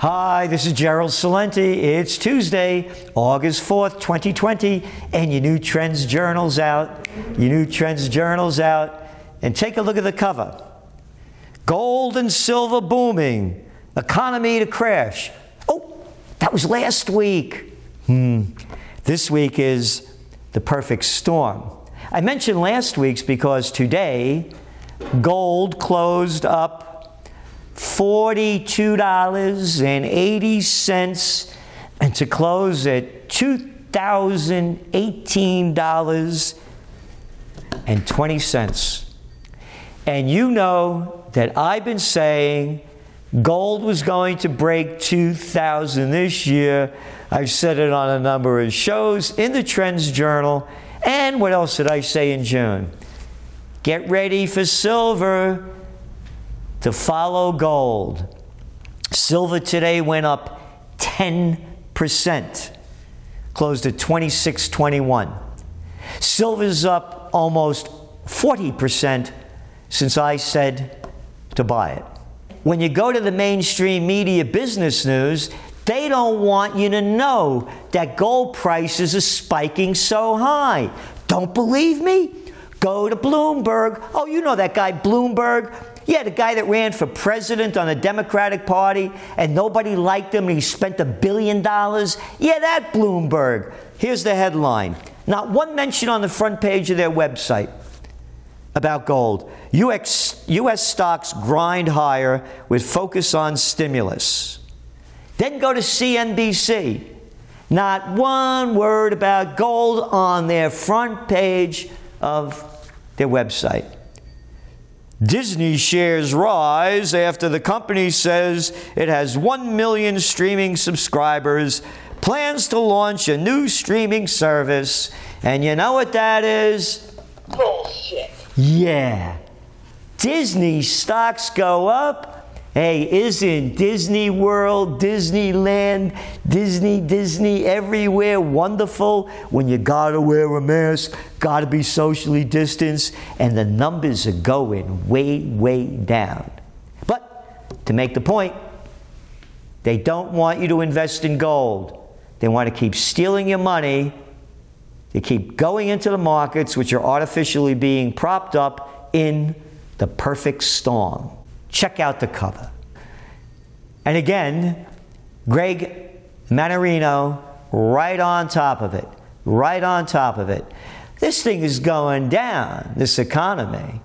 Hi, this is Gerald Celente. It's Tuesday, August 4th, 2020, and your new Trends Journal's out. Your new Trends Journal's out. And take a look at the cover Gold and silver booming, economy to crash. Oh, that was last week. Hmm. This week is the perfect storm. I mentioned last week's because today, gold closed up $42.80 and to close at $2,018.20. And you know that I've been saying gold was going to break 2000 this year. I've said it on a number of shows in the Trends Journal. And what else did I say in June? Get ready for silver to follow gold. Silver today went up 10%, closed at 26.21. Silver's up almost 40% since I said to buy it. When you go to the mainstream media business news, they don't want you to know that gold prices are spiking so high. Don't believe me? Go to Bloomberg. Oh, you know that guy Bloomberg. Yeah, the guy that ran for president on the Democratic Party and nobody liked him and he spent a billion dollars. Yeah, that Bloomberg. Here's the headline. Not one mention on the front page of their website about gold. US, US stocks grind higher with focus on stimulus. Then go to CNBC. Not one word about gold on their front page of their website. Disney shares rise after the company says it has 1 million streaming subscribers, plans to launch a new streaming service, and you know what that is? Oh, Bullshit. Yeah. Disney stocks go up Hey, isn't Disney World, Disneyland, Disney, Disney everywhere wonderful when you gotta wear a mask, gotta be socially distanced, and the numbers are going way, way down? But to make the point, they don't want you to invest in gold. They want to keep stealing your money. They keep going into the markets, which are artificially being propped up in the perfect storm. Check out the cover. And again, Greg Mannarino right on top of it, right on top of it. This thing is going down, this economy.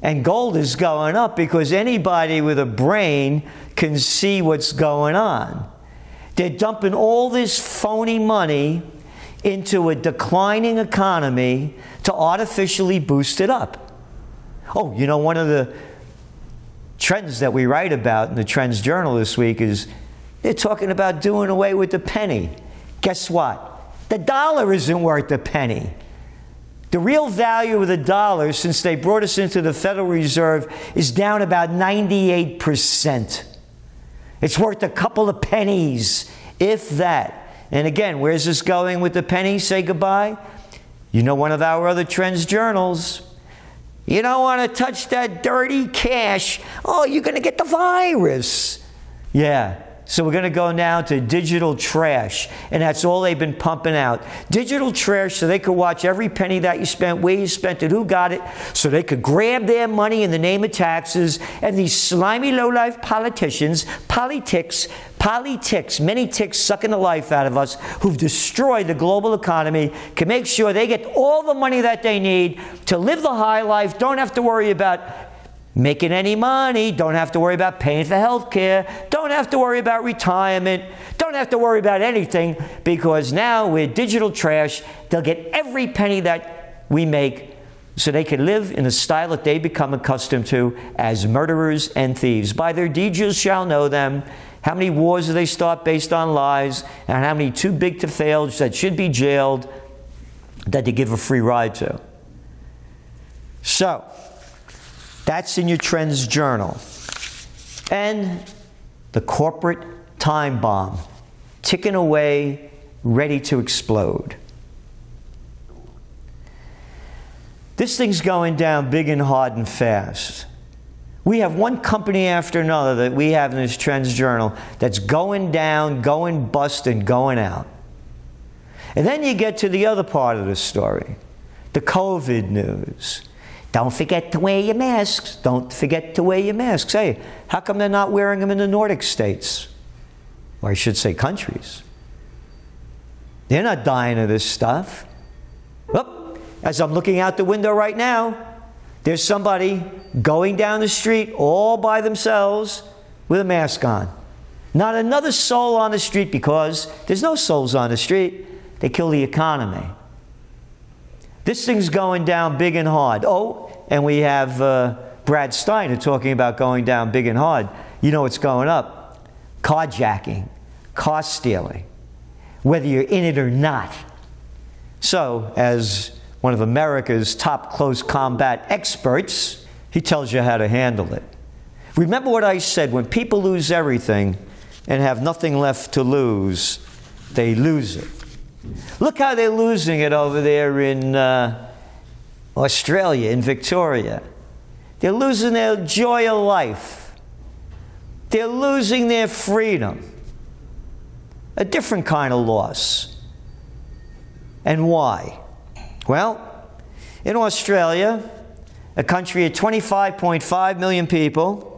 And gold is going up because anybody with a brain can see what's going on. They're dumping all this phony money into a declining economy to artificially boost it up. Oh, you know, one of the trends that we write about in the Trends Journal this week is they're talking about doing away with the penny. Guess what? The dollar isn't worth a penny. The real value of the dollar since they brought us into the Federal Reserve is down about 98%. It's worth a couple of pennies, if that. And again, where's this going with the penny? Say goodbye. You know, one of our other trends journals you don't want to touch that dirty cash. Oh, you're going to get the virus. Yeah. So we're going to go now to digital trash, and that's all they've been pumping out. Digital trash so they could watch every penny that you spent, where you spent it, who got it, so they could grab their money in the name of taxes. And these slimy, low-life politicians, politics, politics, many ticks sucking the life out of us, who've destroyed the global economy, can make sure they get all the money that they need to live the high life, don't have to worry about making any money, don't have to worry about paying for health care, don't have to worry about retirement, don't have to worry about anything because now with digital trash, they'll get every penny that we make so they can live in the style that they become accustomed to as murderers and thieves. By their deeds you shall know them. How many wars do they start based on lies, and how many too big to fail that should be jailed that they give a free ride to? So, that's in your Trends Journal. And the corporate time bomb ticking away, ready to explode. This thing's going down big and hard and fast. We have one company after another that we have in this Trends Journal that's going down, going bust, and going out. And then you get to the other part of the story the COVID news. Don't forget to wear your masks. Don't forget to wear your masks. Hey, how come they're not wearing them in the Nordic states? Or I should say countries. They're not dying of this stuff. Oh, as I'm looking out the window right now, there's somebody going down the street all by themselves with a mask on. Not another soul on the street because there's no souls on the street. They kill the economy. This thing's going down big and hard. Oh, and we have uh, Brad Steiner talking about going down big and hard. You know what's going up? Carjacking, car stealing, whether you're in it or not. So, as one of America's top close combat experts, he tells you how to handle it. Remember what I said when people lose everything and have nothing left to lose, they lose it. Look how they're losing it over there in uh, Australia, in Victoria. They're losing their joy of life. They're losing their freedom. A different kind of loss. And why? Well, in Australia, a country of 25.5 million people,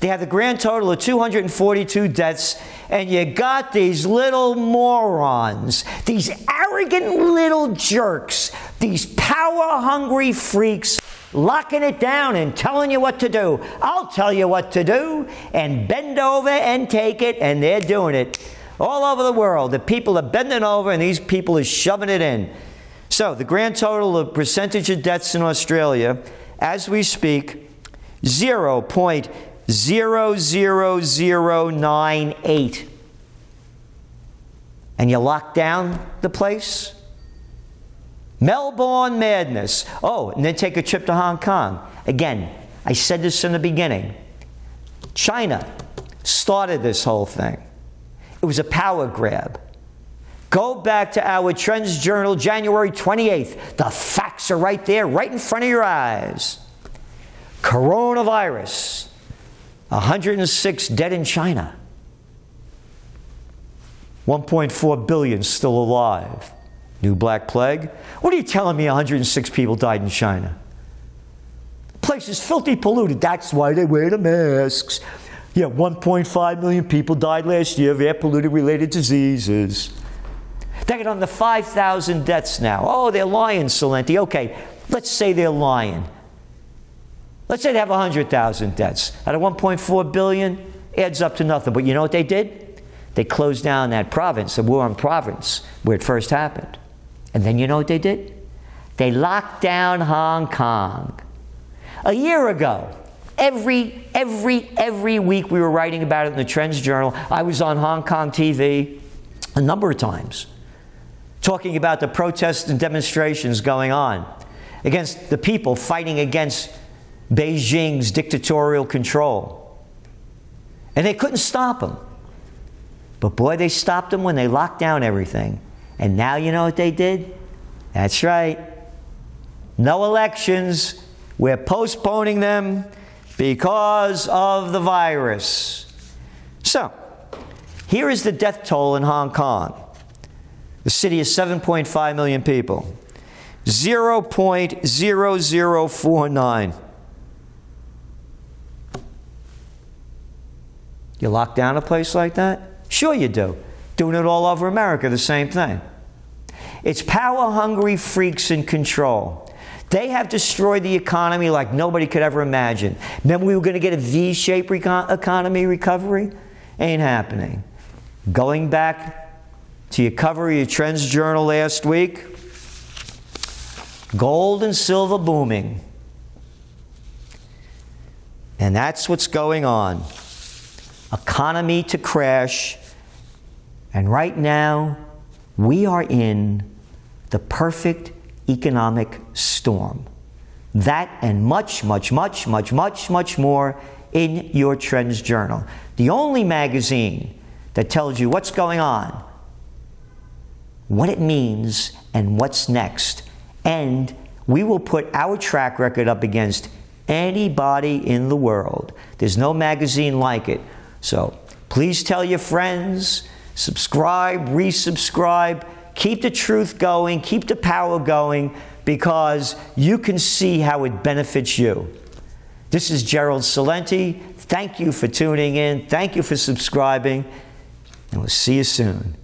they have the grand total of 242 deaths and you got these little morons, these arrogant little jerks, these power hungry freaks locking it down and telling you what to do. I'll tell you what to do and bend over and take it, and they're doing it. All over the world, the people are bending over and these people are shoving it in. So, the grand total of percentage of deaths in Australia, as we speak, 0.0 00098. And you lock down the place? Melbourne madness. Oh, and then take a trip to Hong Kong. Again, I said this in the beginning. China started this whole thing. It was a power grab. Go back to our Trends Journal, January 28th. The facts are right there, right in front of your eyes. Coronavirus 106 dead in China. 1.4 billion still alive. New Black Plague. What are you telling me 106 people died in China? The place is filthy polluted. That's why they wear the masks. Yeah, 1.5 million people died last year of air polluted related diseases. They get on the 5,000 deaths now. Oh, they're lying, Celente. Okay, let's say they're lying. Let's say they have 100,000 deaths. Out of 1.4 billion, adds up to nothing. But you know what they did? They closed down that province, the Wuhan province, where it first happened. And then you know what they did? They locked down Hong Kong. A year ago, every, every, every week we were writing about it in the Trends Journal. I was on Hong Kong TV a number of times talking about the protests and demonstrations going on against the people fighting against Beijing's dictatorial control. And they couldn't stop them. But boy, they stopped them when they locked down everything. And now you know what they did? That's right. No elections. We're postponing them because of the virus. So, here is the death toll in Hong Kong. The city is 7.5 million people. 0.0049. You lock down a place like that? Sure, you do. Doing it all over America, the same thing. It's power hungry freaks in control. They have destroyed the economy like nobody could ever imagine. Remember, we were going to get a V shaped recon- economy recovery? Ain't happening. Going back to your cover of your Trends Journal last week gold and silver booming. And that's what's going on economy to crash. And right now, we are in the perfect economic storm. That and much, much, much, much, much, much more in your Trends Journal. The only magazine that tells you what's going on, what it means, and what's next. And we will put our track record up against anybody in the world. There's no magazine like it. So please tell your friends, subscribe, resubscribe, keep the truth going, keep the power going, because you can see how it benefits you. This is Gerald Celente. Thank you for tuning in. Thank you for subscribing. And we'll see you soon.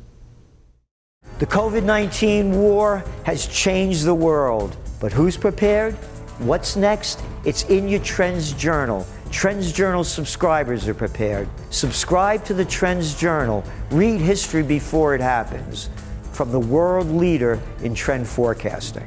The COVID 19 war has changed the world, but who's prepared? What's next? It's in your Trends Journal. Trends Journal subscribers are prepared. Subscribe to the Trends Journal. Read history before it happens from the world leader in trend forecasting.